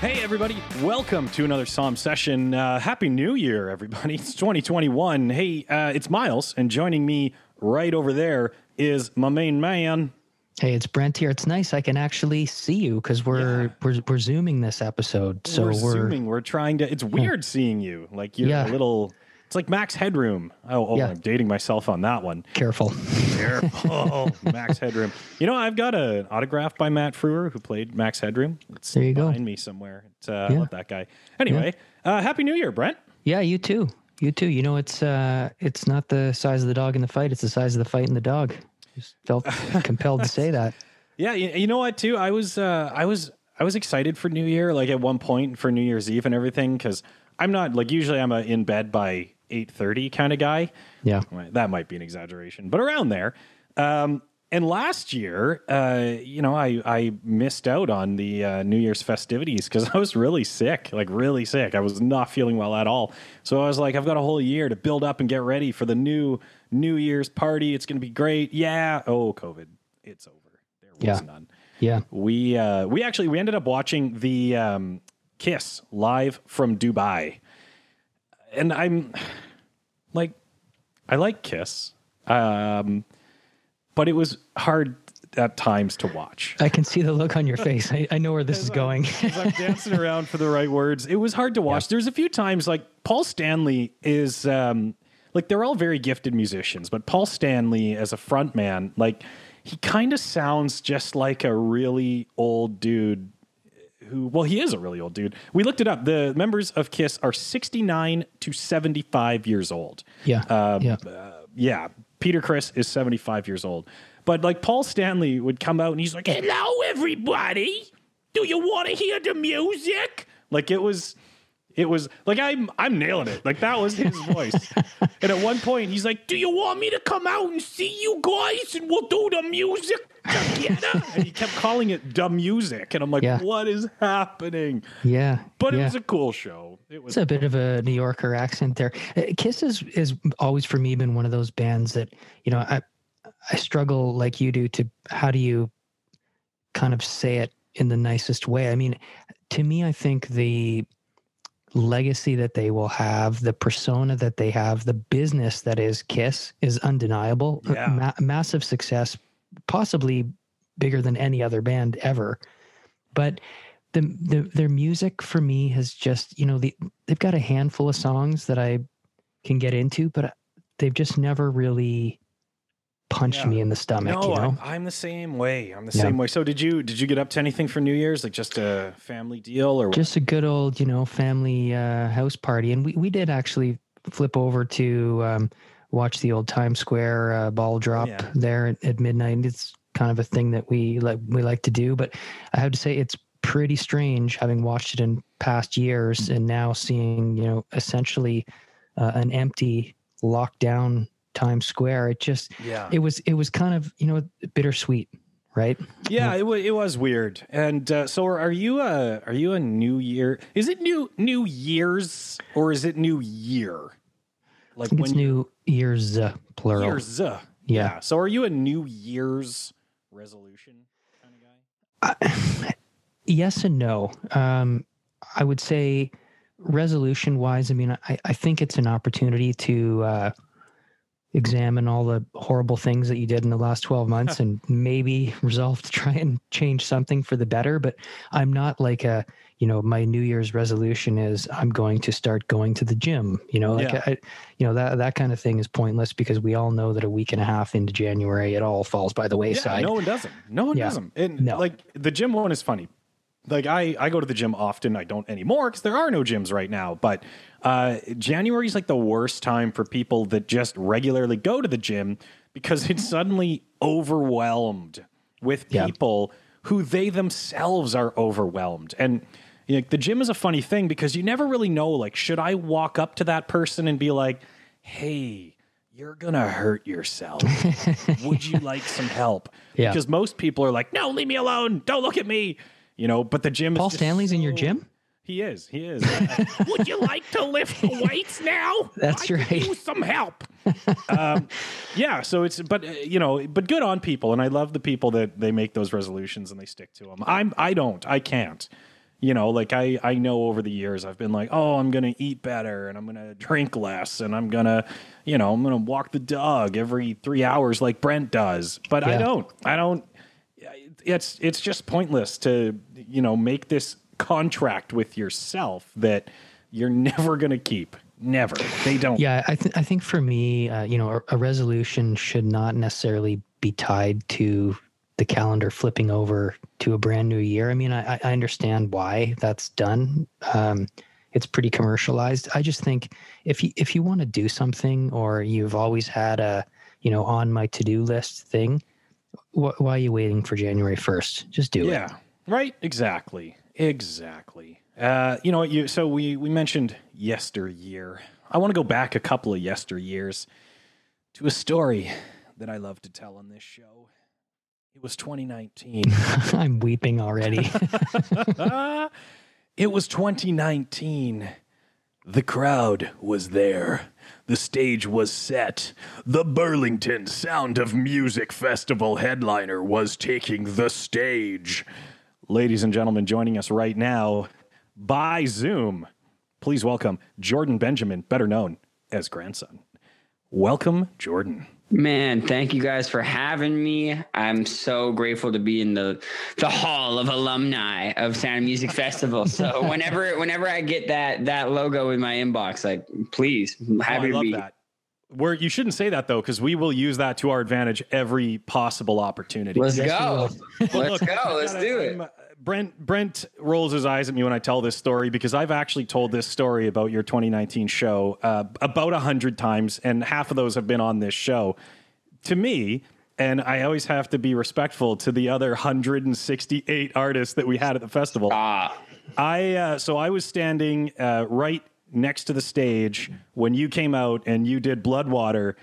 Hey, everybody. Welcome to another Psalm session. Uh, Happy New Year, everybody. It's 2021. Hey, uh, it's Miles, and joining me right over there is my main man. Hey, it's Brent here. It's nice I can actually see you because we're, Yeah. we're we're zooming this episode. So we're, we're, zooming. We're trying to. It's weird seeing you. Like you're Yeah. a little. It's like Max Headroom. Oh, oh Yeah. I'm dating myself on that one. careful. Careful, Max Headroom. You know, I've got an autograph by Matt Frewer, who played Max Headroom. It's There you go. behind me somewhere. It's, uh, I love that guy. Anyway, uh, Happy New Year, Brent. yeah, you too. You too. You know, it's uh, it's not the size of the dog in the fight; it's the size of the fight in the dog. Just felt compelled to say that. Yeah, you, you know what? Too, I was, uh, I was, I was excited for New Year. Like at one point for New Year's Eve and everything, because I'm not like usually I'm a in bed by eight thirty kind of guy. Yeah, That might be an exaggeration, but around there. Um, and last year, uh, you know, I I missed out on the uh, New Year's festivities because I was really sick, like really sick. I was not feeling well at all. So I was like, I've got a whole year to build up and get ready for the new New Year's party. It's going to be great. Yeah. Oh, COVID, it's over. There was Yeah. none. yeah. We uh, we actually we ended up watching the um, Kiss live from Dubai, and I'm like, I like Kiss, um, but it was hard at times to watch. I can see the look on your face. I, I know where this is going. I'm dancing around for the right words. It was hard to watch. There's a few times like Paul Stanley is um like they're all very gifted musicians, but Paul Stanley as a frontman, like he kind of sounds just like a really old dude who well he is a really old dude. We looked it up. The members of Kiss are 69 to 75 years old. yeah, Um, yeah. Yeah, Peter Criss is 75 years old. But like Paul Stanley would come out and he's like, "Hello everybody. Do you want to hear the music?" Like it was it was like I'm I'm nailing it. Like that was his voice. and at one point he's like, "Do you want me to come out and see you guys and we'll do the music together?" and he kept calling it dumb music and I'm like, Yeah. "What is happening?" Yeah, But it was a cool show. It was It's a bit of a New Yorker accent there. Uh, Kiss is is always for me been one of those bands that you know I I struggle like you do to how do you kind of say it in the nicest way. I mean, to me, I think the legacy that they will have, the persona that they have, the business that is Kiss is undeniable. Yeah. Ma- massive success, possibly bigger than any other band ever. But the, the their music for me has just you know the they've got a handful of songs that I can get into, but they've just never really punched Yeah. me in the stomach. no, you know, I'm, I'm the same way. I'm the Yeah. same way. So did you did you get up to anything for New Year's? Like just a family deal or just a good old you know family uh, house party, and we we did actually flip over to um, watch the old Times Square uh, ball drop yeah. there at, at midnight. It's kind of a thing that we like we like to do, but I have to say it's pretty strange having watched it in past years and now seeing you know essentially uh, an empty lockdown Times Square. It just yeah. it was it was kind of you know bittersweet, right? Yeah, it, wa it was weird. And uh, so, are you a are you a New Year? Is it new New Year's or is it New Year? Like I think it's New Year's uh, plural. Year's. uh, Yeah. So, are you a New Year's resolution kind of guy? Uh, yes and no. Um, I would say resolution wise, I mean, I, I think it's an opportunity to uh, examine all the horrible things that you did in the last 12 months and maybe resolve to try and change something for the better. But I'm not like a, you know, my New Year's resolution is I'm going to start going to the gym. You know, like Yeah. I, you know that that kind of thing is pointless because we all know that a week and a half into January it all falls by the wayside. Yeah, no one doesn't. No one Yeah. doesn't. And No. like the gym one is funny. Like I, I go to the gym often. I don't anymore because there are no gyms right now. But uh, January is like the worst time for people that just regularly go to the gym because it's suddenly overwhelmed with people who they themselves are overwhelmed. And you know, the gym is a funny thing because you never really know. Like, should I walk up to that person and be like, "Hey"? You're gonna hurt yourself. Would you like some help? Yeah. Because most people are like, no, leave me alone. Don't look at me. You know, but the gym Paul Stanley's in your gym? He is. He is. Would you like to lift the weights now? That's I right. Use some help. um, yeah. So it's, but uh, you know, but good on people, and I love the people that they make those resolutions and they stick to them. I'm, I don't, I can't. You know, like I I know over the years I've been like, oh, I'm gonna eat better and I'm gonna drink less and I'm gonna, you know, I'm gonna walk the dog every three hours like Brent does. But I don't. I don't. It's it's just pointless to you know make this contract with yourself that you're never gonna keep. Never. They don't. Yeah, I, th- I think for me, uh, you know, a, a resolution should not necessarily be tied to the calendar flipping over to a brand new year. I mean, I, I understand why that's done. Um, it's pretty commercialized. I just think if you if you want to do something, or you've always had a you know on my to do list thing, wh- why are you waiting for January first? Just do it. Yeah. Right. Exactly. Exactly. Uh, you know? You so we we mentioned yesteryear. I want to go back a couple of yesteryears to a story that I love to tell on this show. It was 2019. I'm weeping already. it was 2019. The crowd was there. The stage was set. The Burlington Sound of Music Festival headliner was taking the stage. Ladies and gentlemen, joining us right now by Zoom, please welcome Jordan Benjamin, better known as Grandson. Welcome, Jordan. Man, thank you guys for having me. I'm so grateful to be in the the hall of alumni of Sound Music Festival. So whenever whenever I get that that logo in my inbox, like please, I'm Oh, happy I to love be. that. We're, you shouldn't say that though, because we will use that to our advantage every possible opportunity. Let's Yes, go. Let's look, go. Let's gotta- do I'm, it. Brent Brent rolls his eyes at me when I tell this story because I've actually told this story about your 2019 show uh, about a hundred times, and half of those have been on this show. To me, and I always have to be respectful to the other 168 artists that we had at the festival. Ah, I uh, so I was standing uh, right next to the stage when you came out and you did Bloodwater,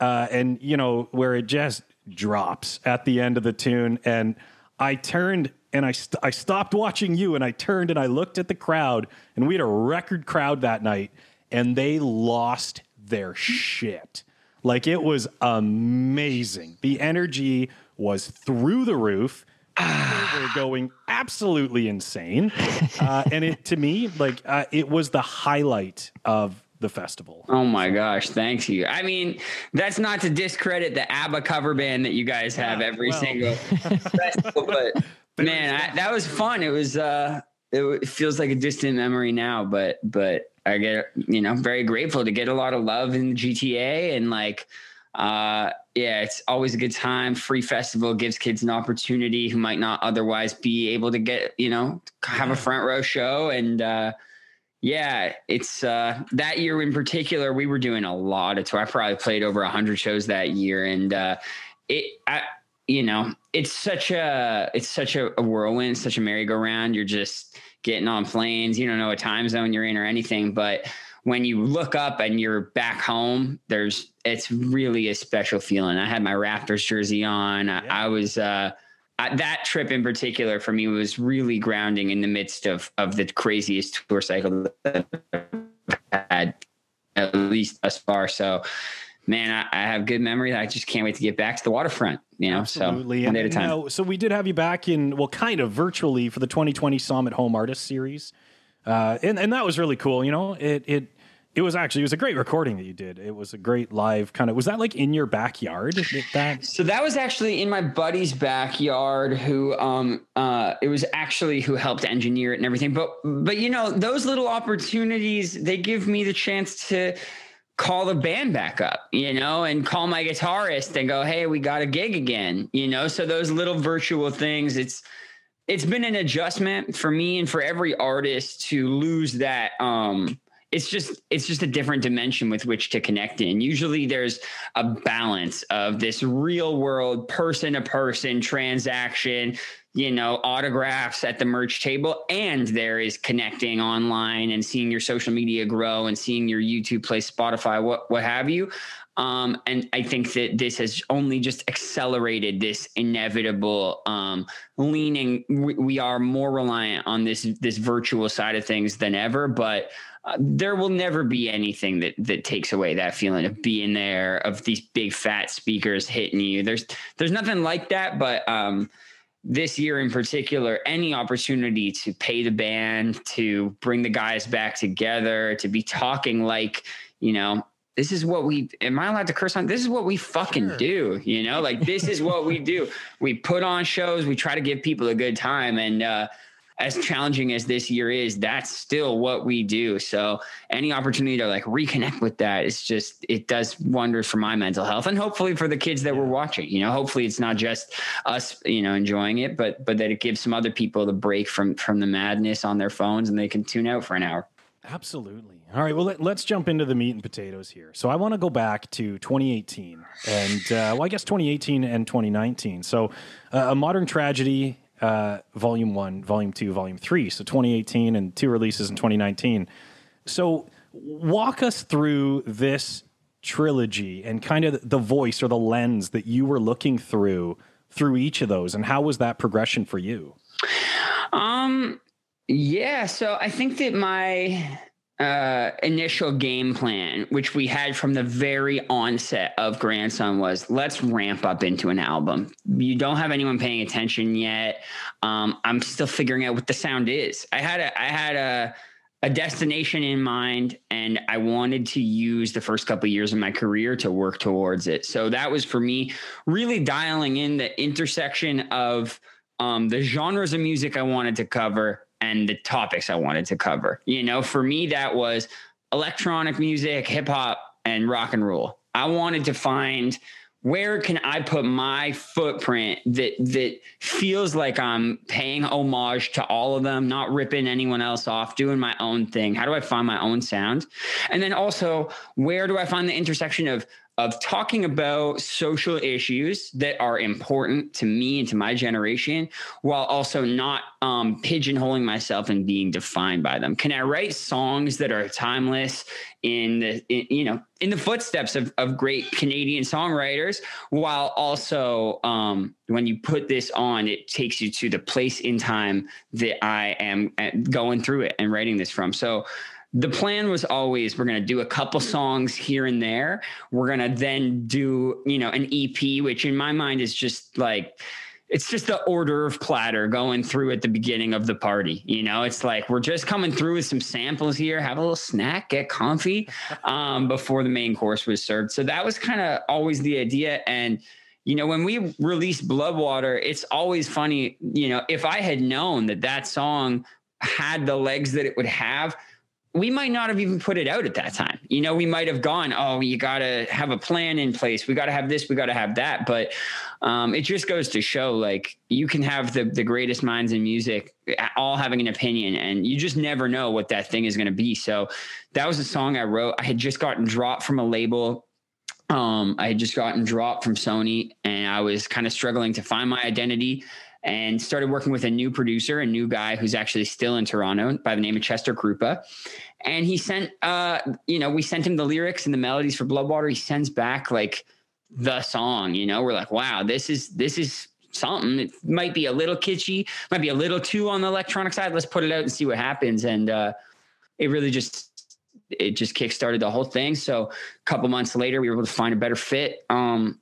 uh, and you know where it just drops at the end of the tune, and I turned and I st- I stopped watching you and I turned and I looked at the crowd, and we had a record crowd that night, and they lost their shit. Like it was amazing. The energy was through the roof. People were going absolutely insane, uh, and it to me like uh, it was the highlight of the festival. oh my gosh, thank you. I mean, that's not to discredit the ABBA cover band that you guys have Yeah, every well. single festival, but man, I, that was fun. It was uh it, it feels like a distant memory now, but but I get you know very grateful to get a lot of love in the GTA and like uh yeah, it's always a good time. Free festival gives kids an opportunity who might not otherwise be able to get, you know, have a front row show and uh yeah, it's uh that year in particular we were doing a lot of tour. I probably played over 100 shows that year and uh it I you know, it's such a it's such a, whirlwind, such a merry-go-round. You're just getting on planes. You don't know what time zone you're in or anything, but when you look up and you're back home, there's it's really a special feeling. I had my Raptors jersey on. I, I was uh I, that trip in particular for me was really grounding in the midst of of the craziest tour cycle that I've had at least thus far. So, man, I, I have good memories. I just can't wait to get back to the waterfront. You know, Absolutely. so one day at a time. now- so we did have you back in, well, kind of virtually for the 2020 Summit Home Artist Series. Uh, and, and that was really cool. You know, it, it, it was actually, it was a great recording that you did. It was a great live kind of, was that like in your backyard? That, So that was actually in my buddy's backyard who um uh it was actually who helped engineer it and everything. But but you know, those little opportunities, they give me the chance to call the band back up, you know, and call my guitarist and go, "Hey, we got a gig again." You know, so those little virtual things, it's it's been an adjustment for me and for every artist to lose that um it's just it's just a different dimension with which to connect in usually there's a balance of this real world person to person transaction you know autographs at the merch table and there is connecting online and seeing your social media grow and seeing your youtube play spotify what what have you um, and I think that this has only just accelerated this inevitable um, leaning. We, we are more reliant on this this virtual side of things than ever, but uh, there will never be anything that that takes away that feeling of being there, of these big fat speakers hitting you. There's there's nothing like that, but um, this year in particular, any opportunity to pay the band, to bring the guys back together, to be talking like, you know, this is what we am I allowed to curse on? This is what we fucking sure. do, you know, like this is what we do. We put on shows, we try to give people a good time. And uh as challenging as this year is, that's still what we do. So any opportunity to like reconnect with that is just it does wonders for my mental health and hopefully for the kids that were watching. You know, hopefully it's not just us, you know, enjoying it, but but that it gives some other people the break from from the madness on their phones and they can tune out for an hour. Absolutely. All right. Well, let, us jump into the meat and potatoes here. So I want to go back to 2018 and, uh, well, I guess 2018 and 2019. So uh, a modern tragedy uh, Volume One, Volume Two, Volume Three. So 2018 and two releases in 2019. So walk us through this trilogy and kind of the voice or the lens that you were looking through through each of those, and how was that progression for you? Um. Yeah. So I think that my uh, initial game plan, which we had from the very onset of Grandson, was let's ramp up into an album. You don't have anyone paying attention yet. Um, I'm still figuring out what the sound is. I had a I had a a destination in mind, and I wanted to use the first couple of years of my career to work towards it. So that was for me really dialing in the intersection of um, the genres of music I wanted to cover and the topics I wanted to cover. You know, for me, that was electronic music, hip hop, and rock and roll. I wanted to find where can I put my footprint that that feels like I'm paying homage to all of them, not ripping anyone else off, doing my own thing. How do I find my own sound? And then also, where do I find the intersection of of talking about social issues that are important to me and to my generation while also not um, pigeonholing myself and being defined by them. Can i write songs that are timeless in the in, you know in the footsteps of, of great canadian songwriters while also um, when you put this on it takes you to the place in time that i am uh, going through it and writing this from? So the plan was always we're going to do a couple songs here and there. We're going to then do, you know, an EP, which in my mind is just like, it's just the hors d'oeuvre platter going through at the beginning of the party. You know, it's like we're just coming through with some samples here, have a little snack, get comfy um, before the main course was served. So that was kind of always the idea. And, you know, when we released Bloodwater, it's always funny, you know, if I had known that that song had the legs that it would have, we might not have even put it out at that time. You know, we might have gone, oh, you got to have a plan in place. We got to have this, we got to have that. But um, it just goes to show like you can have the, the greatest minds in music all having an opinion, and you just never know what that thing is going to be. So that was a song I wrote. I had just gotten dropped from a label. Um, I had just gotten dropped from Sony, and I was kind of struggling to find my identity and started working with a new producer, a new guy who's actually still in Toronto by the name of Chester Krupa. And he sent, uh, you know, we sent him the lyrics and the melodies for Bloodwater. He sends back like the song, you know, we're like, wow, this is, this is something. It might be a little kitschy, might be a little too on the electronic side. Let's put it out and see what happens. And, uh, it really just, it just kickstarted the whole thing. So a couple months later, we were able to find a better fit. Um,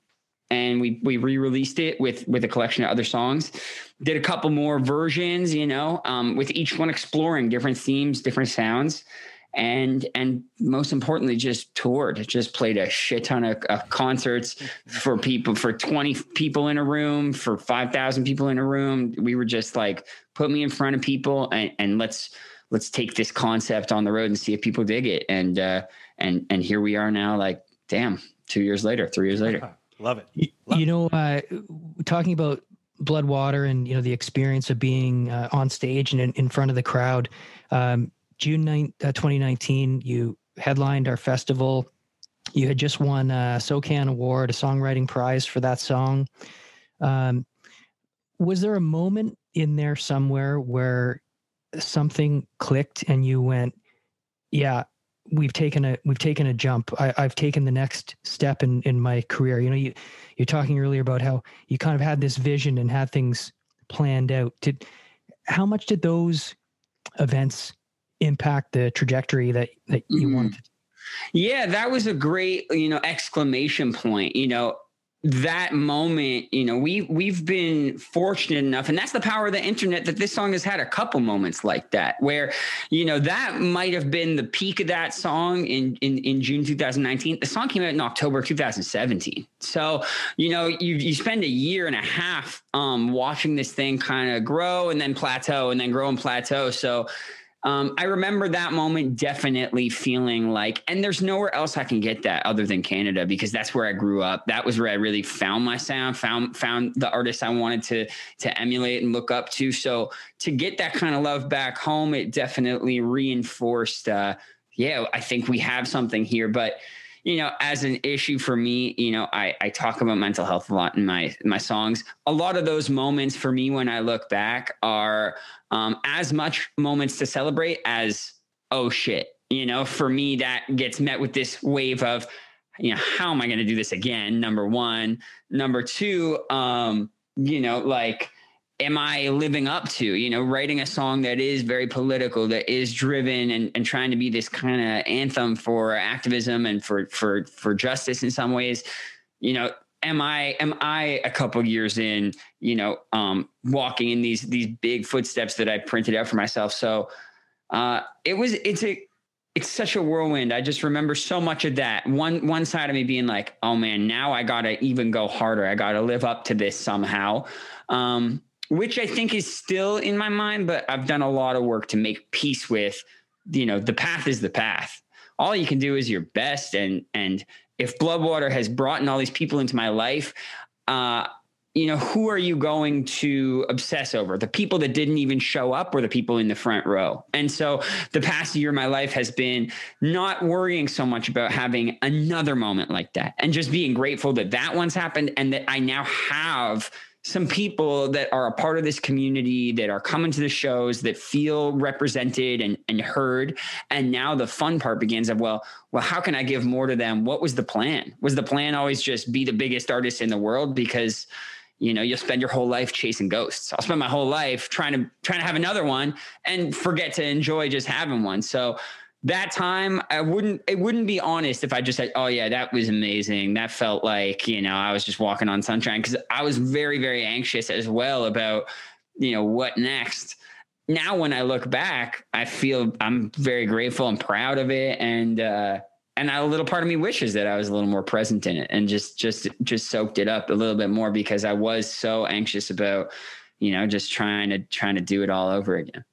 and we we re-released it with with a collection of other songs. Did a couple more versions you know um, with each one exploring different themes different sounds and and most importantly just toured just played a shit ton of, of concerts for people for 20 people in a room for 5000 people in a room. We were just like put me in front of people and, and let's let's take this concept on the road and see if people dig it. And uh and and here we are now like damn two years later three years later Love it. Love you know, uh, talking about Bloodwater and you know the experience of being uh, on stage and in, in, front of the crowd. Um, June 9, uh, 2019, you headlined our festival. You had just won a SOCAN award, a songwriting prize for that song. Um, was there a moment in there somewhere where something clicked and you went, "Yeah, we've taken a we've taken a jump. I, have taken the next step in in my career. You know, you you're talking earlier about how you kind of had this vision and had things planned out. Did how much did those events impact the trajectory that that you mm. wanted? Yeah, that was a great you know exclamation point. You know, that moment, you know, we we've been fortunate enough, and that's the power of the internet that this song has had a couple moments like that, where, you know, that might have been the peak of that song in in, in June 2019. The song came out in October 2017. So, you know, you you spend a year and a half um watching this thing kind of grow and then plateau and then grow and plateau. So um, I remember that moment definitely feeling like, and there's nowhere else I can get that other than Canada because that's where I grew up. That was where I really found my sound, found found the artists I wanted to to emulate and look up to. So to get that kind of love back home, it definitely reinforced. Uh, yeah, I think we have something here, but you know, as an issue for me, you know, I, I talk about mental health a lot in my my songs. A lot of those moments for me when I look back are um, as much moments to celebrate as oh shit. You know, for me that gets met with this wave of, you know, how am I going to do this again? Number one, number two, um, you know, like am I living up to? You know, writing a song that is very political, that is driven and, and trying to be this kind of anthem for activism and for for for justice in some ways. You know, am I am I a couple years in? You know, um, walking in these these big footsteps that I printed out for myself. So uh, it was it's a it's such a whirlwind. I just remember so much of that. One one side of me being like, "Oh man, now I gotta even go harder. I gotta live up to this somehow." Um, which I think is still in my mind, but I've done a lot of work to make peace with, you know, the path is the path. All you can do is your best. And and if Bloodwater has brought in all these people into my life, uh, you know, who are you going to obsess over? The people that didn't even show up or the people in the front row? And so the past year of my life has been not worrying so much about having another moment like that and just being grateful that that one's happened and that I now have some people that are a part of this community that are coming to the shows that feel represented and, and heard. And now the fun part begins of well well how can i give more to them? What was the plan? Was the plan always just be the biggest artist in the world? Because you know you'll spend your whole life chasing ghosts. I'll spend my whole life trying to trying to have another one and forget to enjoy just having one. So that time I wouldn't it wouldn't be honest if I just said, "Oh yeah, that was amazing. That felt like, you know, I was just walking on sunshine" cuz I was very very anxious as well about, you know, what next. Now when I look back, I feel I'm very grateful and proud of it and uh and a little part of me wishes that I was a little more present in it and just just just soaked it up a little bit more because I was so anxious about, you know, just trying to trying to do it all over again.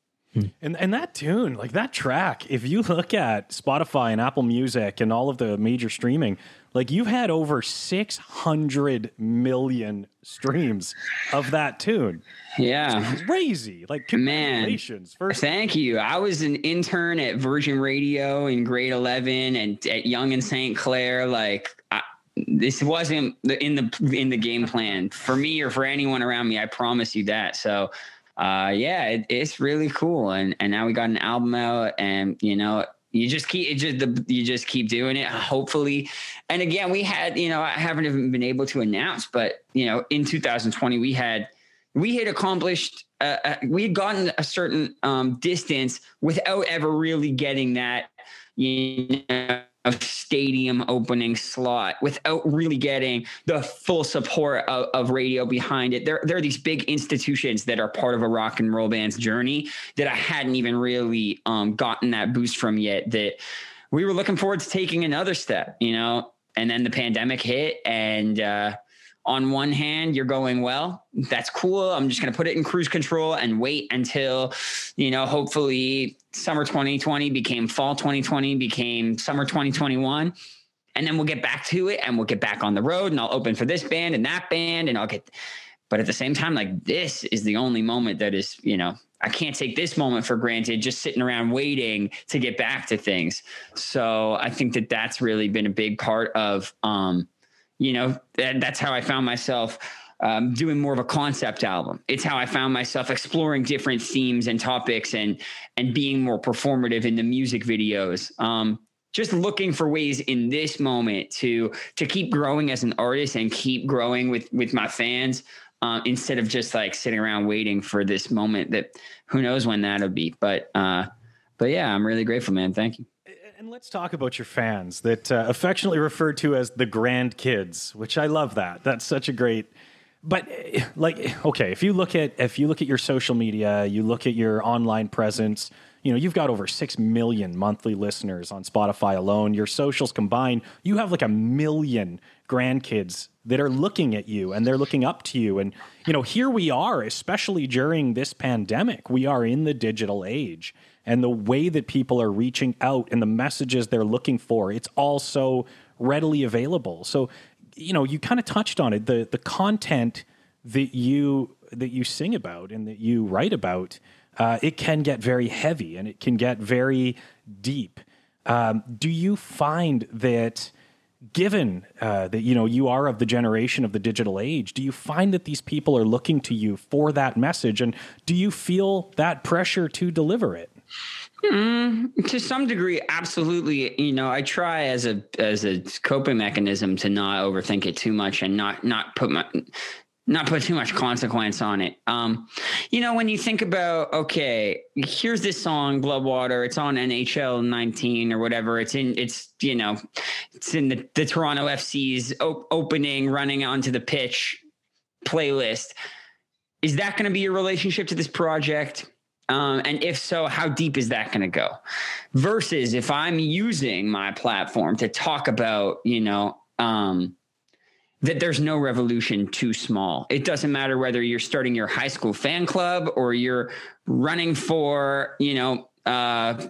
Hmm. And and that tune, like that track, if you look at Spotify and Apple Music and all of the major streaming, like you've had over 600 million streams of that tune. Yeah. It's crazy. Like congratulations. Man, First thank you. I was an intern at Virgin Radio in grade 11 and at Yonge and St. Clair like I, this wasn't in the in the game plan for me or for anyone around me. I promise you that. So uh, yeah, it, it's really cool. And and now we got an album out, and you know, you just keep it just the, you just keep doing it. Hopefully, and again, we had you know I haven't even been able to announce, but you know, in 2020 we had we had accomplished uh, uh, we had gotten a certain um, distance without ever really getting that you know a stadium opening slot without really getting the full support of, of, radio behind it. There, there are these big institutions that are part of a rock and roll band's journey that I hadn't even really um, gotten that boost from yet. That we were looking forward to taking another step, you know, and then the pandemic hit and, uh, on one hand, you're going, well, that's cool. I'm just going to put it in cruise control and wait until, you know, hopefully summer 2020 became fall 2020, became summer 2021. And then we'll get back to it and we'll get back on the road and I'll open for this band and that band and I'll get, but at the same time, like this is the only moment that is, you know, I can't take this moment for granted, just sitting around waiting to get back to things. So I think that that's really been a big part of, um, you know, that, that's how I found myself um, doing more of a concept album. It's how I found myself exploring different themes and topics and and being more performative in the music videos. Um, just looking for ways in this moment to to keep growing as an artist and keep growing with with my fans uh, instead of just like sitting around waiting for this moment that who knows when that'll be. But uh, but yeah, I'm really grateful, man. Thank you And let's talk about your fans that uh, affectionately referred to as the grandkids, which I love that. That's such a great. But eh, like, okay, if you look at if you look at your social media, you look at your online presence, you know, you've got over 6 million monthly listeners on Spotify alone. Your socials combined, you have like a million grandkids that are looking at you and they're looking up to you. And, you know, here we are, especially during this pandemic, we are in the digital age. And the way that people are reaching out and the messages they're looking for, it's all so readily available. So, you know, you kind of touched on it. The the content that you that you sing about and that you write about, uh, it can get very heavy and it can get very deep. Um, do you find that? given uh, that you know you are of the generation of the digital age do you find that these people are looking to you for that message and do you feel that pressure to deliver it Mm, to some degree, absolutely. You know, I try as a as a coping mechanism to not overthink it too much and not not put my not put too much consequence on it. Um, you know, when you think about, okay, here's this song, Bloodwater, it's on NHL 19 or whatever. It's in, it's, you know, it's in the, the Toronto FC's op- opening, running onto the pitch playlist. Is that going to be your relationship to this project? Um, and if so, how deep is that going to go? Versus if I'm using my platform to talk about, you know, um, that there's no revolution too small. It doesn't matter whether you're starting your high school fan club or you're running for, you know, uh,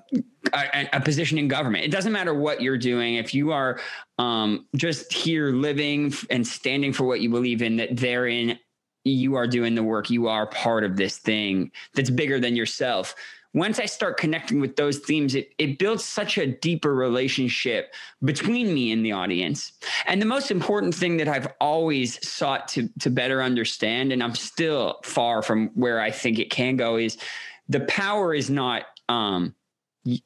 a, a, position in government. It doesn't matter what you're doing. If you are um, just here living and standing for what you believe in, that therein you are doing the work. You are part of this thing that's bigger than yourself once I start connecting with those themes, it, it builds such a deeper relationship between me and the audience. And the most important thing that I've always sought to, to better understand, and I'm still far from where I think it can go, is the power is not um,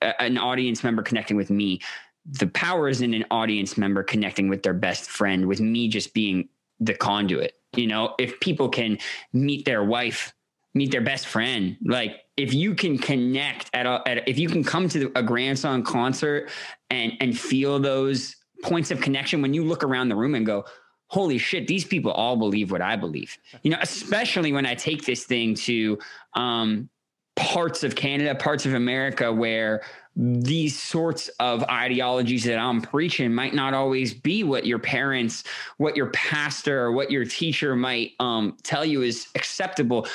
an audience member connecting with me. The power is in an audience member connecting with their best friend, with me just being the conduit. You know, if people can meet their wife meet their best friend. Like if you can connect at, a, at if you can come to a grandson concert and and feel those points of connection when you look around the room and go, holy shit, these people all believe what I believe. You know, especially when I take this thing to um, parts of Canada, parts of America where these sorts of ideologies that I'm preaching might not always be what your parents, what your pastor, or what your teacher might um, tell you is acceptable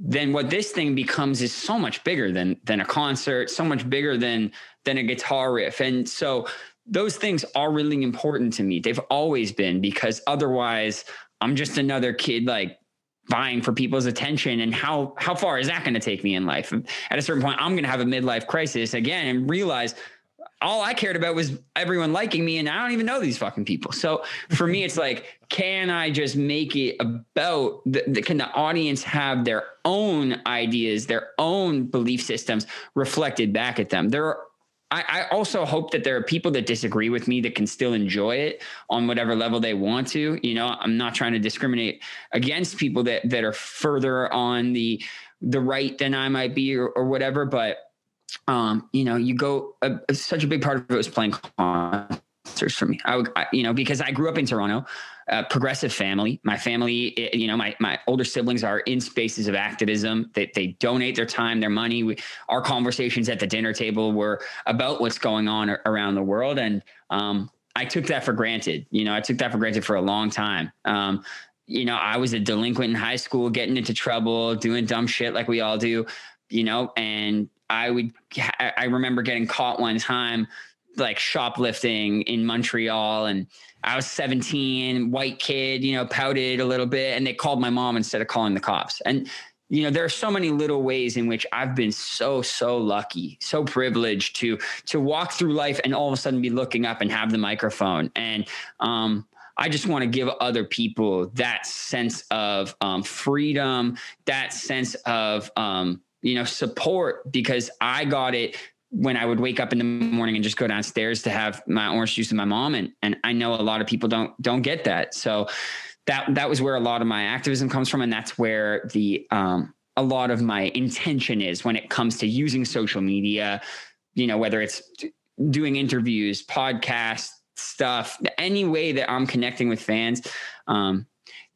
then what this thing becomes is so much bigger than than a concert, so much bigger than than a guitar riff. And so those things are really important to me. They've always been because otherwise I'm just another kid like vying for people's attention and how how far is that going to take me in life? At a certain point I'm going to have a midlife crisis again and realize all I cared about was everyone liking me, and I don't even know these fucking people. So for me, it's like, can I just make it about the, the, can the audience have their own ideas, their own belief systems reflected back at them? There are I, I also hope that there are people that disagree with me that can still enjoy it on whatever level they want to. You know, I'm not trying to discriminate against people that that are further on the the right than I might be or, or whatever, but um, you know, you go, uh, such a big part of it was playing concerts for me. I, would, I, you know, because I grew up in Toronto, uh, progressive family. My family, it, you know, my, my older siblings are in spaces of activism. They, they donate their time, their money. We, our conversations at the dinner table were about what's going on around the world. And, um, I took that for granted. You know, I took that for granted for a long time. Um, you know, I was a delinquent in high school, getting into trouble, doing dumb shit like we all do, you know, and I would I remember getting caught one time like shoplifting in Montreal and I was 17, white kid, you know, pouted a little bit and they called my mom instead of calling the cops. And you know, there are so many little ways in which I've been so so lucky, so privileged to to walk through life and all of a sudden be looking up and have the microphone and um I just want to give other people that sense of um, freedom, that sense of um, you know, support because I got it when I would wake up in the morning and just go downstairs to have my orange juice with my mom. And, and I know a lot of people don't, don't get that. So that, that was where a lot of my activism comes from. And that's where the, um, a lot of my intention is when it comes to using social media, you know, whether it's doing interviews, podcasts, stuff, any way that I'm connecting with fans. Um,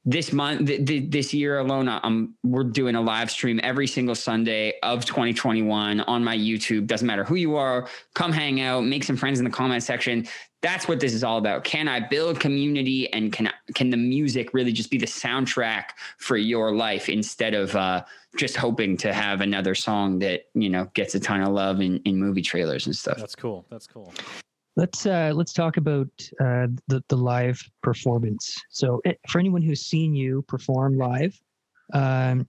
this month, th- th- this year alone, I'm we're doing a live stream every single Sunday of 2021 on my YouTube. Doesn't matter who you are, come hang out, make some friends in the comment section. That's what this is all about. Can I build community, and can can the music really just be the soundtrack for your life instead of uh, just hoping to have another song that you know gets a ton of love in, in movie trailers and stuff. That's cool. That's cool. Let's uh, let's talk about uh, the the live performance. So, for anyone who's seen you perform live, um,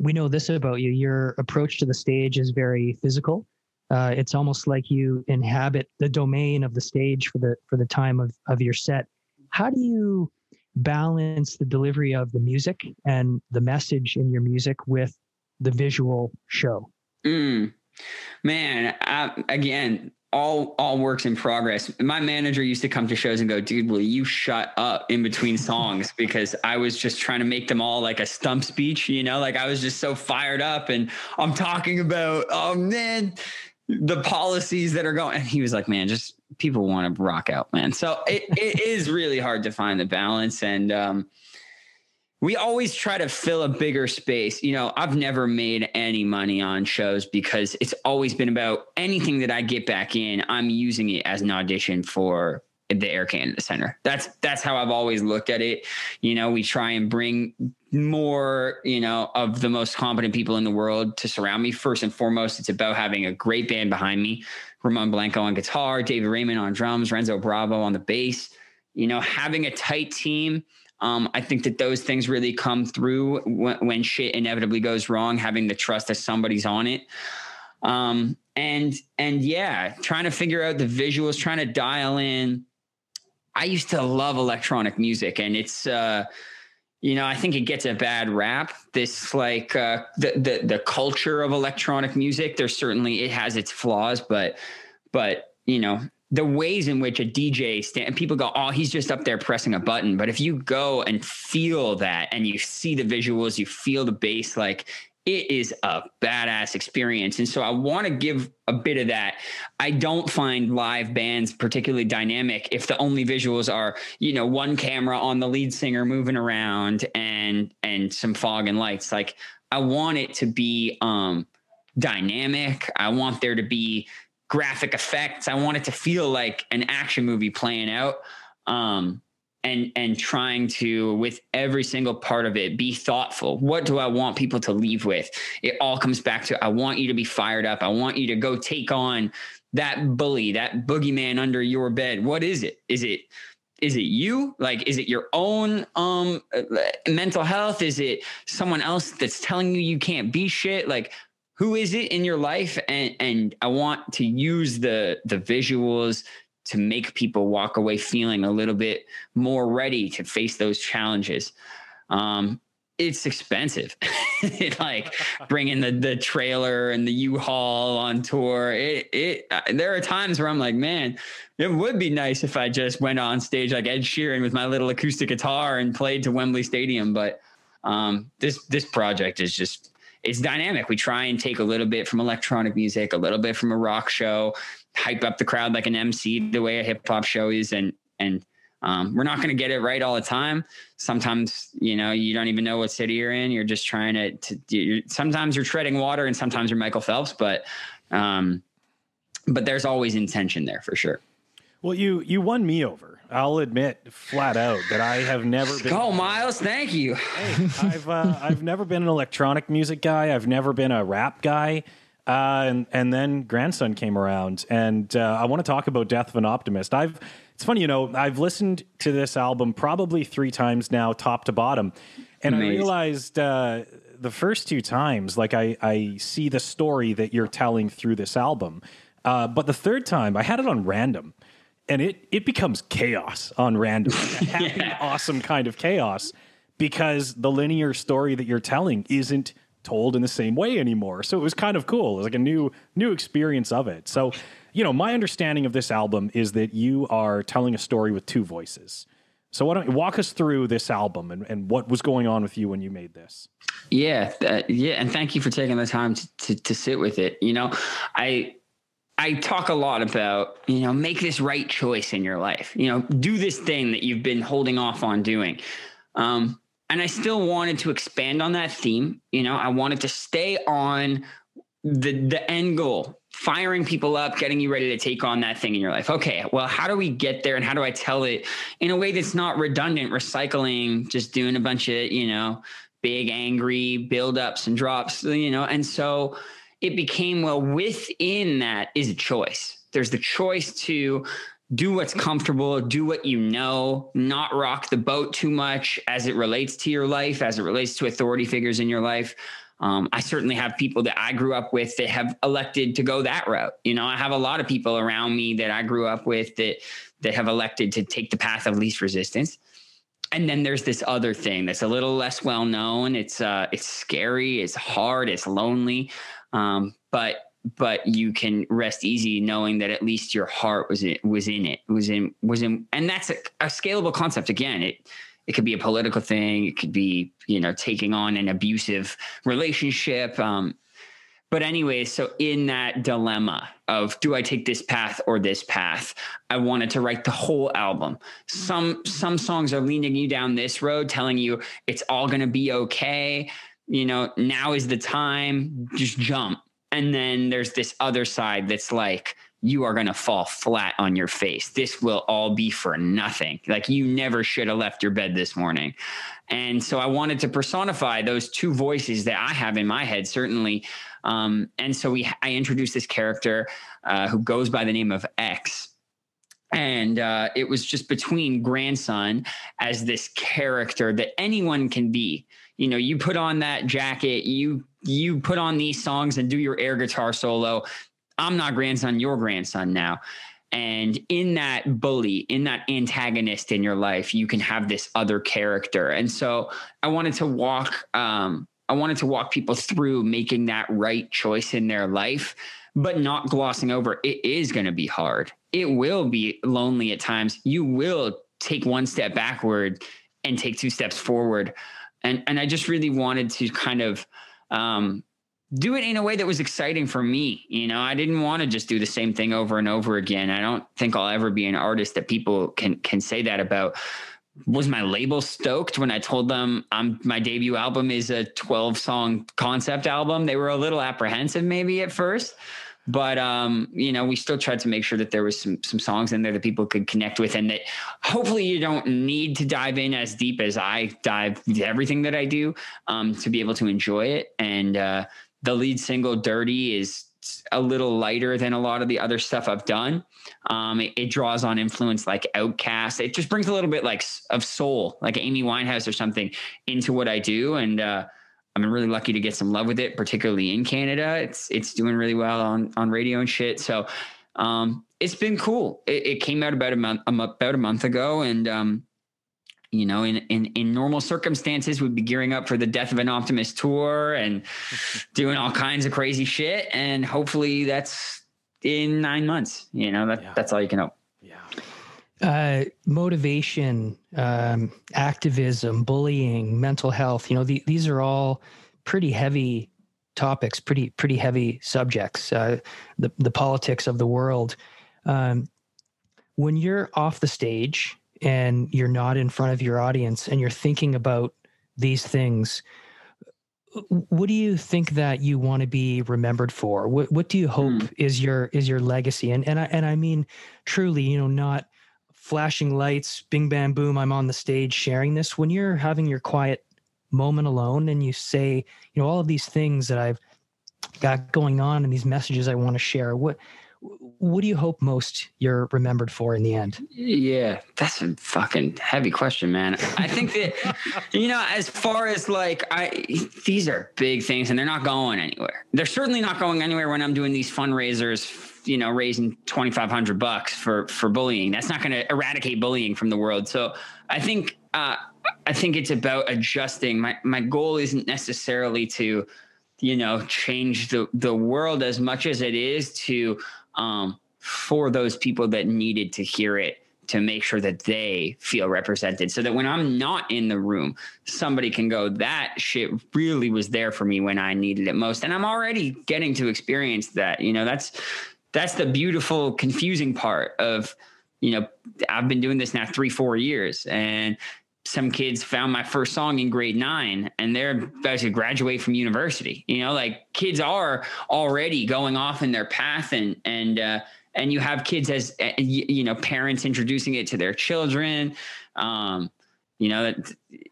we know this about you: your approach to the stage is very physical. Uh, it's almost like you inhabit the domain of the stage for the for the time of of your set. How do you balance the delivery of the music and the message in your music with the visual show? Mm. Man, I, again, all all works in progress. My manager used to come to shows and go, "Dude, will you shut up in between songs?" because I was just trying to make them all like a stump speech, you know, like I was just so fired up and I'm talking about, oh man, the policies that are going. And he was like, "Man, just people want to rock out, man." So it, it is really hard to find the balance and um we always try to fill a bigger space. You know, I've never made any money on shows because it's always been about anything that I get back in, I'm using it as an audition for the Air Canada Center. That's that's how I've always looked at it. You know, we try and bring more, you know, of the most competent people in the world to surround me. First and foremost, it's about having a great band behind me. Ramon Blanco on guitar, David Raymond on drums, Renzo Bravo on the bass. You know, having a tight team um, I think that those things really come through when, when, shit inevitably goes wrong, having the trust that somebody's on it. Um, and and yeah, trying to figure out the visuals, trying to dial in. I used to love electronic music, and it's uh, you know I think it gets a bad rap. This like uh, the the the culture of electronic music. There's certainly it has its flaws, but but you know the ways in which a DJ stand people go, oh, he's just up there pressing a button. But if you go and feel that and you see the visuals, you feel the bass, like it is a badass experience. And so I want to give a bit of that. I don't find live bands particularly dynamic if the only visuals are, you know, one camera on the lead singer moving around and and some fog and lights. Like I want it to be um dynamic. I want there to be graphic effects. I want it to feel like an action movie playing out. Um, and and trying to with every single part of it be thoughtful. What do i want people to leave with? It all comes back to i want you to be fired up. I want you to go take on that bully that boogeyman under your bed. What is it? Is it is it you? Like is it your own um uh, mental health? Is it someone else that's telling you you can't be shit? Like who is it in your life? And and i want to use the the visuals to make people walk away feeling a little bit more ready to face those challenges. Um it's expensive. Like bringing the the trailer and the u-haul on tour it it uh, there are times where i'm like man it would be nice if i just went on stage like ed sheeran with my little acoustic guitar and played to wembley stadium. But um this this project is just it's dynamic. We try and take a little bit from electronic music, a little bit from a rock show, hype up the crowd like an MC the way a hip hop show is, and and um, we're not going to get it right all the time. Sometimes you know you don't even know what city you're in. You're just trying to. to you're, sometimes you're treading water, and sometimes you're Michael Phelps, but um, but there's always intention there for sure. Well, you you won me over. I'll admit flat out that I have never been. Go, Miles. Thank you. Hey, I've uh, I've never been an electronic music guy. I've never been a rap guy. Uh, and and then grandson came around, and uh, I want to talk about Death of an Optimist. I've it's funny, you know, I've listened to this album probably three times now, top to bottom, and Amazing. I realized uh, the first two times, like I I see the story that you're telling through this album, uh, but the third time I had it on random and it it becomes chaos on random, happy, yeah. awesome kind of chaos because the linear story that you're telling isn't told in the same way anymore. So it was kind of cool. It was like a new new experience of it. So, you know, my understanding of this album is that you are telling a story with two voices. So why don't you walk us through this album and, and what was going on with you when you made this? Yeah, uh, yeah, and thank you for taking the time to, to, to sit with it. You know, I I talk a lot about, you know, make this right choice in your life. You know, do this thing that you've been holding off on doing. Um, and I still wanted to expand on that theme. You know, I wanted to stay on the the end goal, firing people up, getting you ready to take on that thing in your life. Okay, well, how do we get there and how do I tell it in a way that's not redundant, recycling, just doing a bunch of, you know, big angry buildups and drops, you know? And so it became well within that is a choice. There's the choice to do what's comfortable, do what you know, not rock the boat too much as it relates to your life, as it relates to authority figures in your life. Um, I certainly have people that I grew up with that have elected to go that route. You know, I have a lot of people around me that I grew up with that that have elected to take the path of least resistance. And then there's this other thing that's a little less well known. It's uh, it's scary, it's hard, it's lonely, um, but but you can rest easy knowing that at least your heart was in, was in it was in was in and that's a, a scalable concept. Again it it could be a political thing. It could be you know taking on an abusive relationship. Um, but anyway so in that dilemma of do i take this path or this path? I wanted to write the whole album. Some some songs are leading you down this road telling you it's all going to be okay you know now is the time just jump and then there's this other side that's like you are going to fall flat on your face. This will all be for nothing. Like you never should have left your bed this morning. And so I wanted to personify those two voices that I have in my head, certainly. Um, and so we, I introduced this character uh, who goes by the name of X. And uh, it was just between grandson as this character that anyone can be. You know, you put on that jacket, you you put on these songs and do your air guitar solo I'm not grandson, your grandson now. And in that bully, in that antagonist in your life, you can have this other character. And so I wanted to walk, um, I wanted to walk people through making that right choice in their life, but not glossing over it is going to be hard. It will be lonely at times. You will take one step backward and take two steps forward. And and I just really wanted to kind of um, do it in a way that was exciting for me. You know, I didn't want to just do the same thing over and over again. I don't think I'll ever be an artist that people can can say that about. Was my label stoked when I told them I'm my debut album is a 12 song concept album? They were a little apprehensive maybe at first. But um, you know, we still tried to make sure that there was some some songs in there that people could connect with and that hopefully you don't need to dive in as deep as I dive everything that I do um, to be able to enjoy it. And uh the lead single dirty is a little lighter than a lot of the other stuff i've done. Um, it, it, draws on influence like OutKast. It just brings a little bit like of soul like amy winehouse or something into what i do. And uh, i'm really lucky to get some love with it particularly in canada it's it's doing really well on on radio and shit so um, it's been cool it, it, came out about a month about a month ago and um, you know, in, in, in normal circumstances, we'd be gearing up for the Death of an Optimist tour and doing all kinds of crazy shit. And hopefully that's in nine months. You know, that, yeah. that's all you can hope. Yeah. Uh, motivation, um, activism, bullying, mental health, you know, the, these are all pretty heavy topics, pretty, pretty heavy subjects, uh, the, the politics of the world. Um, when you're off the stage, and you're not in front of your audience and you're thinking about these things what do you think that you want to be remembered for what what do you hope mm. is your is your legacy and and I, and I mean truly you know not flashing lights bing bam boom i'm on the stage sharing this when you're having your quiet moment alone and you say you know all of these things that i've got going on and these messages i want to share what what do you hope most you're remembered for in the end? Yeah, that's a fucking heavy question, man. I think that you know, as far as like I these are big things and they're not going anywhere. They're certainly not going anywhere when I'm doing these fundraisers, you know, raising 2500 bucks for for bullying. That's not going to eradicate bullying from the world. So, I think uh I think it's about adjusting. My my goal isn't necessarily to you know change the the world as much as it is to um, for those people that needed to hear it to make sure that they feel represented so that when I'm not in the room, somebody can go, that shit really was there for me when I needed it most. And I'm already getting to experience that. You know, that's that's the beautiful, confusing part of, you know, I've been doing this now three, four years, and some kids found my first song in grade nine and they're about to graduate from university. You know, like kids are already going off in their path and, and, uh, and you have kids as, uh, you know, parents introducing it to their children. Um, you know,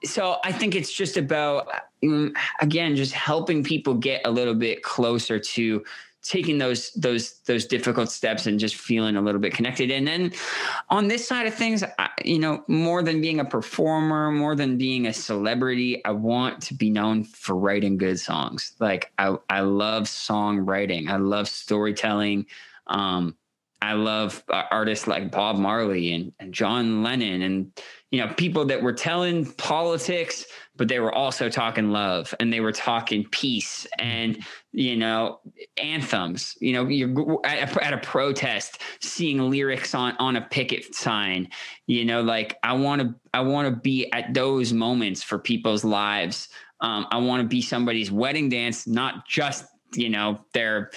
so I think it's just about, mm, again, just helping people get a little bit closer to, taking those those those difficult steps and just feeling a little bit connected. And then on this side of things I, you know more than being a performer more than being a celebrity i want to be known for writing good songs. Like i i love songwriting. I love storytelling. Um i love artists like bob marley and, and john lennon and you know people that were telling politics but they were also talking love and they were talking peace and you know anthems. You know you're at a, at a protest seeing lyrics on on a picket sign you know like i want to i want to be at those moments for people's lives. Um, i want to be somebody's wedding dance not just you know their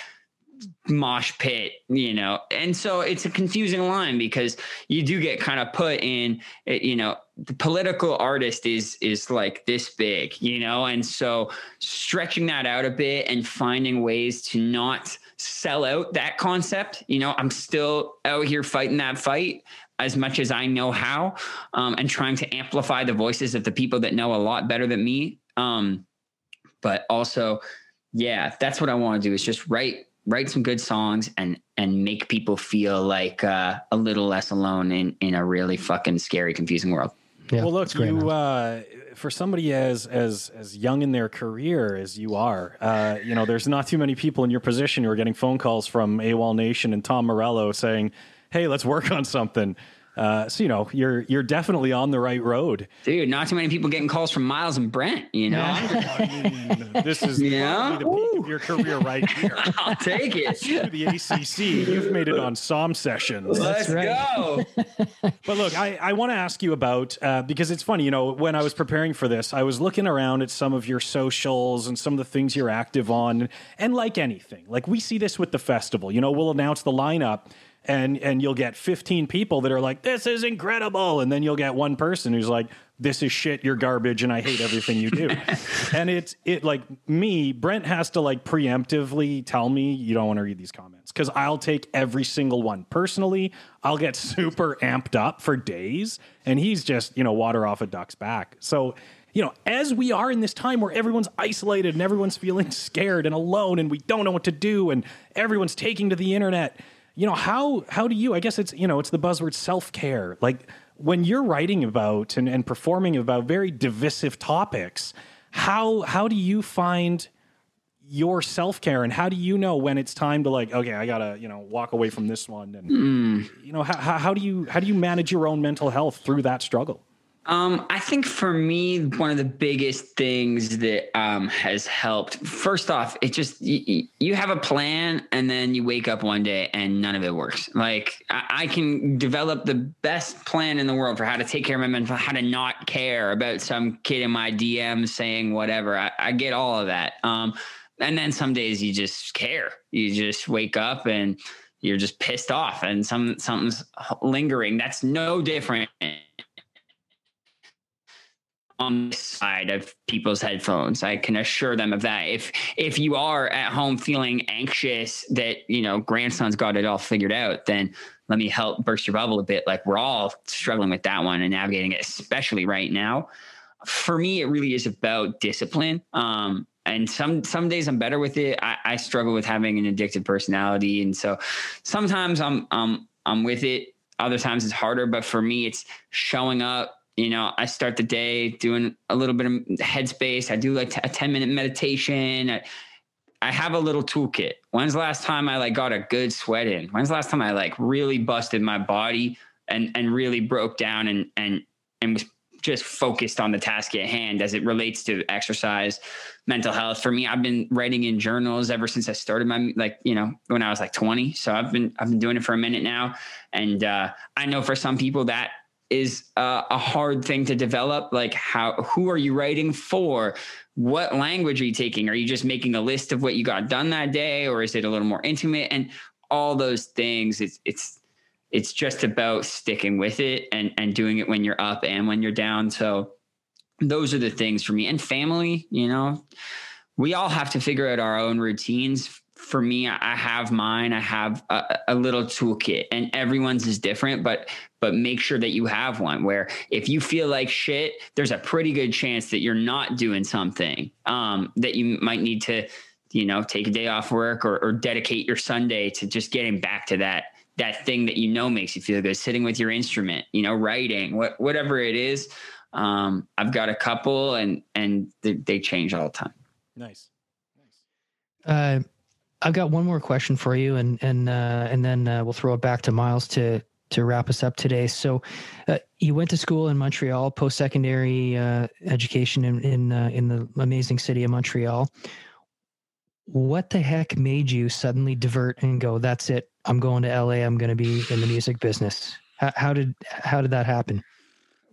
mosh pit, you know. And so it's a confusing line because you do get kind of put in, you know, the political artist is is like this big, you know, and so stretching that out a bit and finding ways to not sell out that concept. You know, I'm still out here fighting that fight as much as I know how, um, and trying to amplify the voices of the people that know a lot better than me. Um, but also, yeah, that's what I want to do is just write write some good songs and and make people feel like uh, a little less alone in in a really fucking scary, confusing world. Yeah, well, look, great, you uh, for somebody as as as young in their career as you are, uh, you know, there's not too many people in your position who are getting phone calls from AWOL Nation and Tom Morello saying, "Hey, let's work on something." Uh, so you know you're you're definitely on the right road, dude. Not too many people getting calls from Miles and Brent. You know, I mean, this is yeah? the peak of your career right here. I'll take it. the ACC, you've made it on SOM Sessions. Let's right. go. but look, I, I want to ask you about uh, because it's funny. You know, when I was preparing for this, I was looking around at some of your socials and some of the things you're active on, and like anything, like we see this with the festival. You know, we'll announce the lineup and and you'll get 15 people that are like this is incredible and then you'll get one person who's like this is shit you're garbage and i hate everything you do. And it's it like me brent has to like preemptively tell me you don't want to read these comments because i'll take every single one. Personally i'll get super amped up for days and he's just you know water off a duck's back. So you know, as we are in this time where everyone's isolated and everyone's feeling scared and alone and we don't know what to do and everyone's taking to the internet, you know how how do you i guess it's you know it's the buzzword self-care. Like when you're writing about and, and performing about very divisive topics how how do you find your self-care? And how do you know when it's time to like okay i gotta you know walk away from this one? And mm. you know how, how do you how do you manage your own mental health through that struggle um, I think for me, one of the biggest things that um, has helped. First off, it just you, you, have a plan, and then you wake up one day and none of it works. Like I, I, can develop the best plan in the world for how to take care of my mental, how to not care about some kid in my DM saying whatever. I, I get all of that. Um, and then some days you just care. You just wake up and you're just pissed off, and some something's lingering. That's no different on the side of people's headphones. I can assure them of that. If if you are at home feeling anxious that you know grandson's got it all figured out, then let me help burst your bubble a bit. Like we're all struggling with that one and navigating it, especially right now. For me, it really is about discipline. Um, and some some days I'm better with it. I, I struggle with having an addictive personality, and so sometimes I'm um I'm with it. Other times it's harder, but for me, it's showing up you know, I start the day doing a little bit of headspace. I do like a 10 minute meditation. I, I have a little toolkit. When's the last time I like got a good sweat in? When's the last time I like really busted my body and and really broke down and and and was just focused on the task at hand as it relates to exercise, mental health. For me, I've been writing in journals ever since I started my like, you know, when I was like 20. So I've been I've been doing it for a minute now. And uh, I know for some people that is uh, a hard thing to develop like how who are you writing for what language are you taking are you just making a list of what you got done that day or is it a little more intimate and all those things. It's it's it's just about sticking with it and and doing it when you're up and when you're down. So those are the things for me and family. You know, we all have to figure out our own routines for me i have mine i have a, a, little toolkit and everyone's is different but but make sure that you have one where if you feel like shit there's a pretty good chance that you're not doing something um, that you might need to you know take a day off work or, or dedicate your sunday to just getting back to that that thing that you know makes you feel good sitting with your instrument you know writing what whatever it is. Um, i've got a couple and and they, they change all the time. Nice nice. Uh I've got one more question for you, and and uh, and then uh, we'll throw it back to Miles to to wrap us up today. So, uh, you went to school in Montreal, post secondary uh, education in in uh, in the amazing city of Montreal. What the heck made you suddenly divert and go? That's it. I'm going to LA. I'm going to be in the music business. How, how did how did that happen?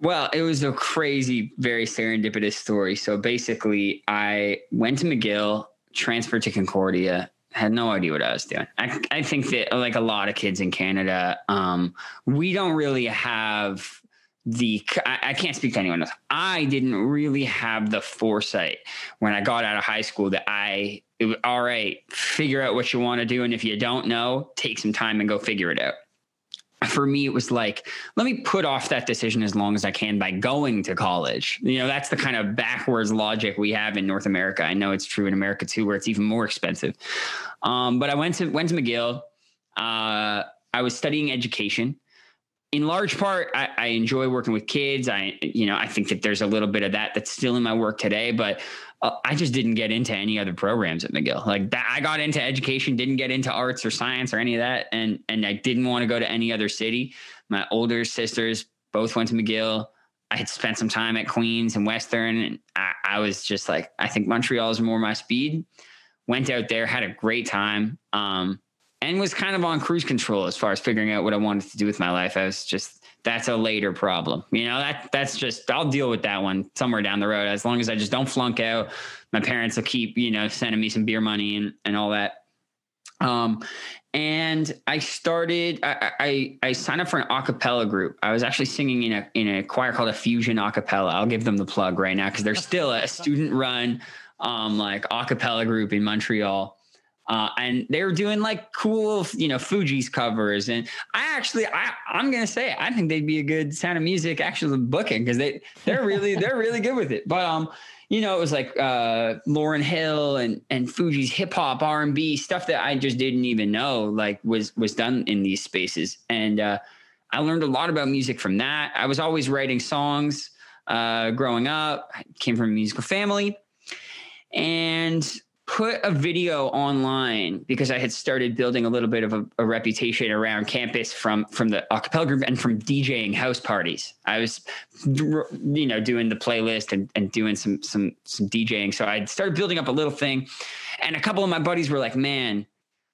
Well, it was a crazy, very serendipitous story. So basically, I went to McGill, transferred to Concordia, had no idea what I was doing. I, I think that like a lot of kids in Canada, um, we don't really have the I, I, can't speak to anyone else. I didn't really have the foresight when I got out of high school that I it all right, figure out what you want to do, and if you don't know, take some time and go figure it out for me, it was like, let me put off that decision as long as I can by going to college. You know, that's the kind of backwards logic we have in North America. I know it's true in America too, where it's even more expensive. Um, but I went to went to McGill. Uh, I was studying education. In large part, I, I enjoy working with kids. I, you know, I think that there's a little bit of that that's still in my work today. But uh, I just didn't get into any other programs at McGill. Like that, I got into education, didn't get into arts or science or any of that, and and I didn't want to go to any other city. My older sisters both went to McGill. I had spent some time at Queens and Western, and I, I was just like, I think Montreal is more my speed. Went out there, had a great time, um, and was kind of on cruise control as far as figuring out what I wanted to do with my life. I was just that's a later problem. You know, that that's just I'll deal with that one somewhere down the road. As long as I just don't flunk out, my parents will keep, you know, sending me some beer money and, and all that. Um, and I started I, I I signed up for an acapella group. I was actually singing in a in a choir called Effusion acapella. I'll give them the plug right now because they're still a student run um like acapella group in Montreal. Uh, and they were doing like cool, you know, Fugees covers. And I actually, I, I'm gonna say, I think they'd be a good Sound of Music actually booking because they they're really they're really good with it. But um, you know, it was like uh, Lauryn Hill and and Fugees hip hop, R and B stuff that I just didn't even know like was was done in these spaces. And uh, I learned a lot about music from that. I was always writing songs uh, growing up. I came from a musical family, and put a video online because I had started building a little bit of a, a, reputation around campus from from the acapella group and from DJing house parties. I was, you know, doing the playlist and, and doing some some some DJing. So I started building up a little thing, and a couple of my buddies were like, "Man,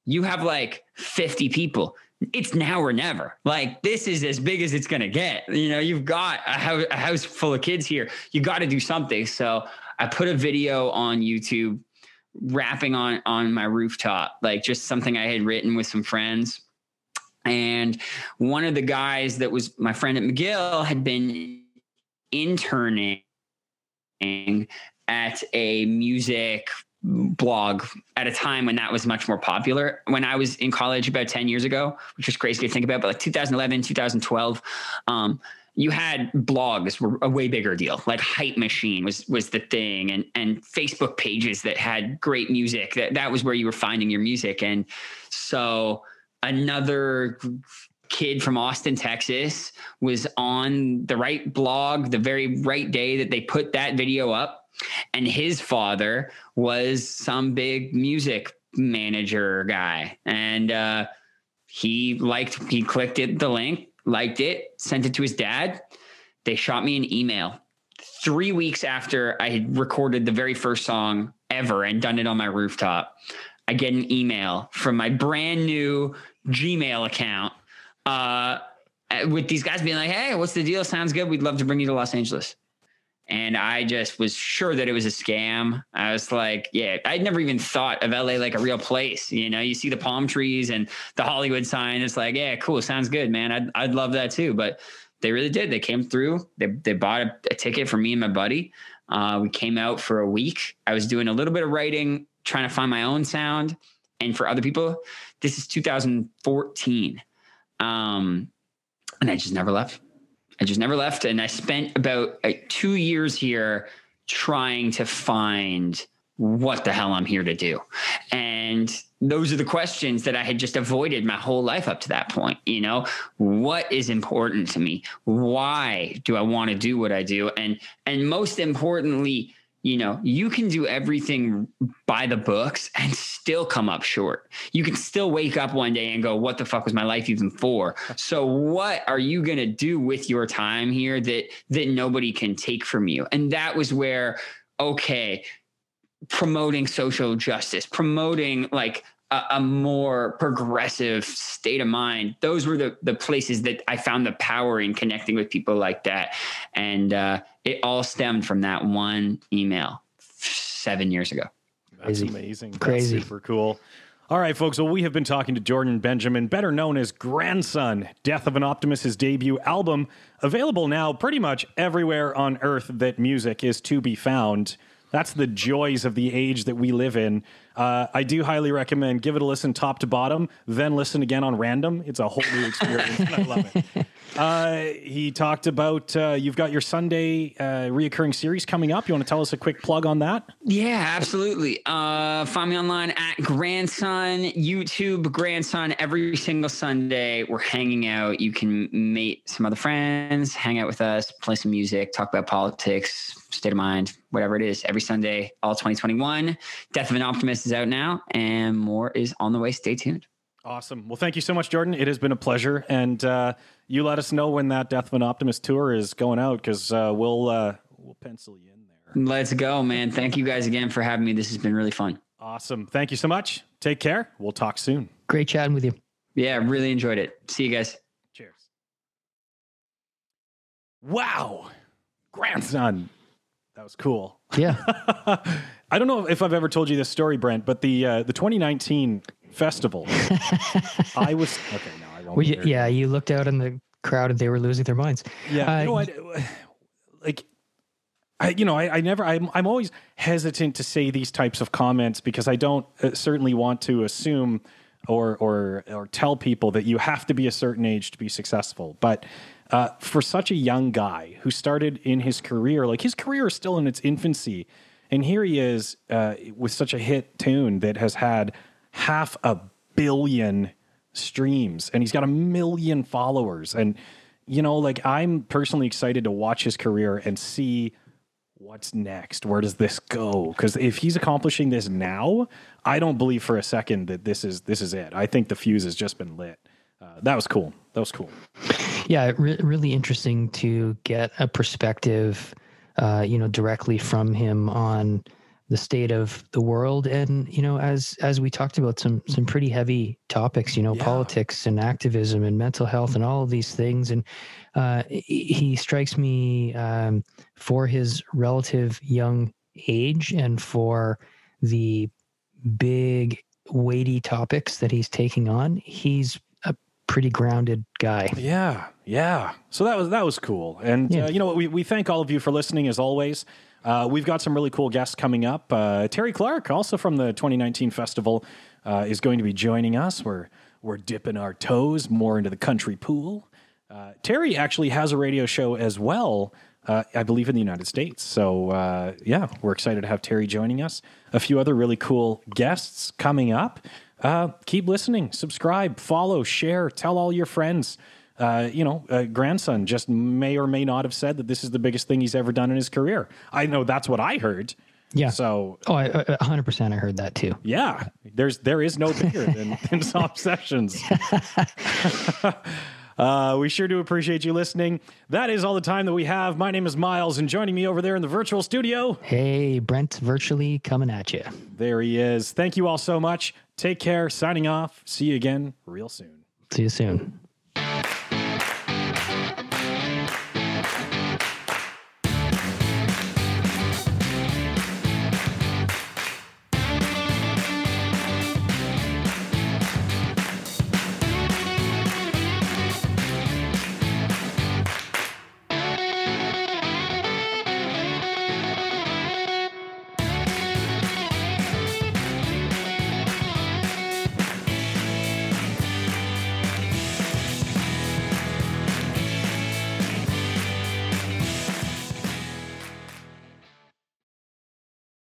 you have like 50 people." It's now or never. Like this is as big as it's gonna get. You know, you've got a a house full of kids here. You got to do something. So I put a video on YouTube rapping on on my rooftop, like just something I had written with some friends. And one of the guys that was my friend at McGill had been interning at a music blog at a time when that was much more popular. When I was in college about 10 years ago, which was crazy to think about, but like 2011, 2012, um, you had blogs were a way bigger deal. Like Hype Machine was was the thing, and and Facebook pages that had great music. That that was where you were finding your music. And so another kid from Austin, Texas, was on the right blog the very right day that they put that video up, and his father was some big music manager guy, and uh, he liked he clicked it the link liked it, sent it to his dad. They shot me an email three weeks after I had recorded the very first song ever and done it on my rooftop. I get an email from my brand new Gmail account uh, with these guys being like, "Hey, what's the deal? Sounds good. We'd love to bring you to Los Angeles." And I just was sure that it was a scam. I was like, yeah, I'd never even thought of LA like a real place. You know, you see the palm trees and the Hollywood sign. It's like, yeah, cool. Sounds good, man. I'd, I'd love that too. But they really did. They came through. They, they bought a, a ticket for me and my buddy. Uh, we came out for a week. I was doing a little bit of writing, trying to find my own sound. And for other people, this is 2014. Um, and I just never left. I just never left. And I spent about two years here trying to find what the hell I'm here to do. And those are the questions that I had just avoided my whole life up to that point. You know, what is important to me? Why do I want to do what I do? And and most importantly, you know, you can do everything by the books and still come up short. You can still wake up one day and go, what the fuck was my life even for? So what are you going to do with your time here that that nobody can take from you? And that was where okay, promoting social justice, promoting like a, a, more progressive state of mind. Those were the the places that I found the power in connecting with people like that, and uh, it all stemmed from that one email seven years ago. That's Crazy. amazing. Crazy. That's super cool. All right, folks. Well, we have been talking to Jordan Benjamin, better known as Grandson. Death of an Optimist, his debut album, available now pretty much everywhere on earth that music is to be found. That's the joys of the age that we live in. Uh, I do highly recommend give it a listen top to bottom, then listen again on random. It's a whole new experience. I love it. Uh, he talked about uh, you've got your Sunday uh, reoccurring series coming up. You want to tell us a quick plug on that? Yeah, absolutely. Uh, find me online at Grandson, YouTube Grandson. Every single Sunday, we're hanging out. You can meet some other friends, hang out with us, play some music, talk about politics, state of mind, whatever it is. Every Sunday, all 2021. Death of an Optimist is out now, and more is on the way. Stay tuned. Awesome. Well, thank you so much, Jordan. It has been a pleasure, and uh, you let us know when that Death of an Optimist tour is going out because uh, we'll uh, we'll pencil you in there. Let's go, man. Thank you guys again for having me. This has been really fun. Awesome. Thank you so much. Take care. We'll talk soon. Great chatting with you. Yeah, really enjoyed it. See you guys. Cheers. Wow. Grandson. That was cool. Yeah. I don't know if I've ever told you this story, Brent, but the uh, the 2019 festival. I was okay. No, I won't. Well, you, yeah, you looked out in the crowd and they were losing their minds. Yeah, uh, you know what? Like, I you know I, I never I'm I'm always hesitant to say these types of comments because I don't uh, certainly want to assume or or or tell people that you have to be a certain age to be successful, but. Uh, for such a young guy who started in his career, like his career is still in its infancy, and here he is uh, with such a hit tune that has had half a billion streams and he's got a million followers. And, you know, like I'm personally excited to watch his career and see what's next. Where does this go? Because if he's accomplishing this now, I don't believe for a second that this is this is it. I think the fuse has just been lit. Uh, that was cool. That was cool. Yeah, re- really interesting to get a perspective, uh, you know, directly from him on the state of the world and you know as as we talked about some some pretty heavy topics you know yeah. politics and activism and mental health and all of these things and uh, he strikes me um, for his relative young age and for the big weighty topics that he's taking on he's pretty grounded guy yeah yeah so that was that was cool and yeah. uh, you know we, we thank all of you for listening as always uh, we've got some really cool guests coming up. Uh, Terri Clark, also from the 2019 festival, uh, is going to be joining us. We're we're dipping our toes more into the country pool. Uh, Terri actually has a radio show as well, uh, I believe, in the United States. So uh, yeah, we're excited to have Terry joining us. A few other really cool guests coming up. Keep listening, subscribe, follow, share, tell all your friends uh, you know, uh, grandson just may or may not have said that this is the biggest thing he's ever done in his career. I know that's what I heard. Yeah. So. Oh, hundred percent. I heard that too. Yeah. There's there is no bigger than than SOM Sessions. Uh, we sure do appreciate you listening. That is all the time that we have. My name is Miles, and joining me over there in the virtual studio. Hey, Brent, virtually coming at you. There he is. Thank you all so much. Take care. Signing off. See you again real soon. See you soon.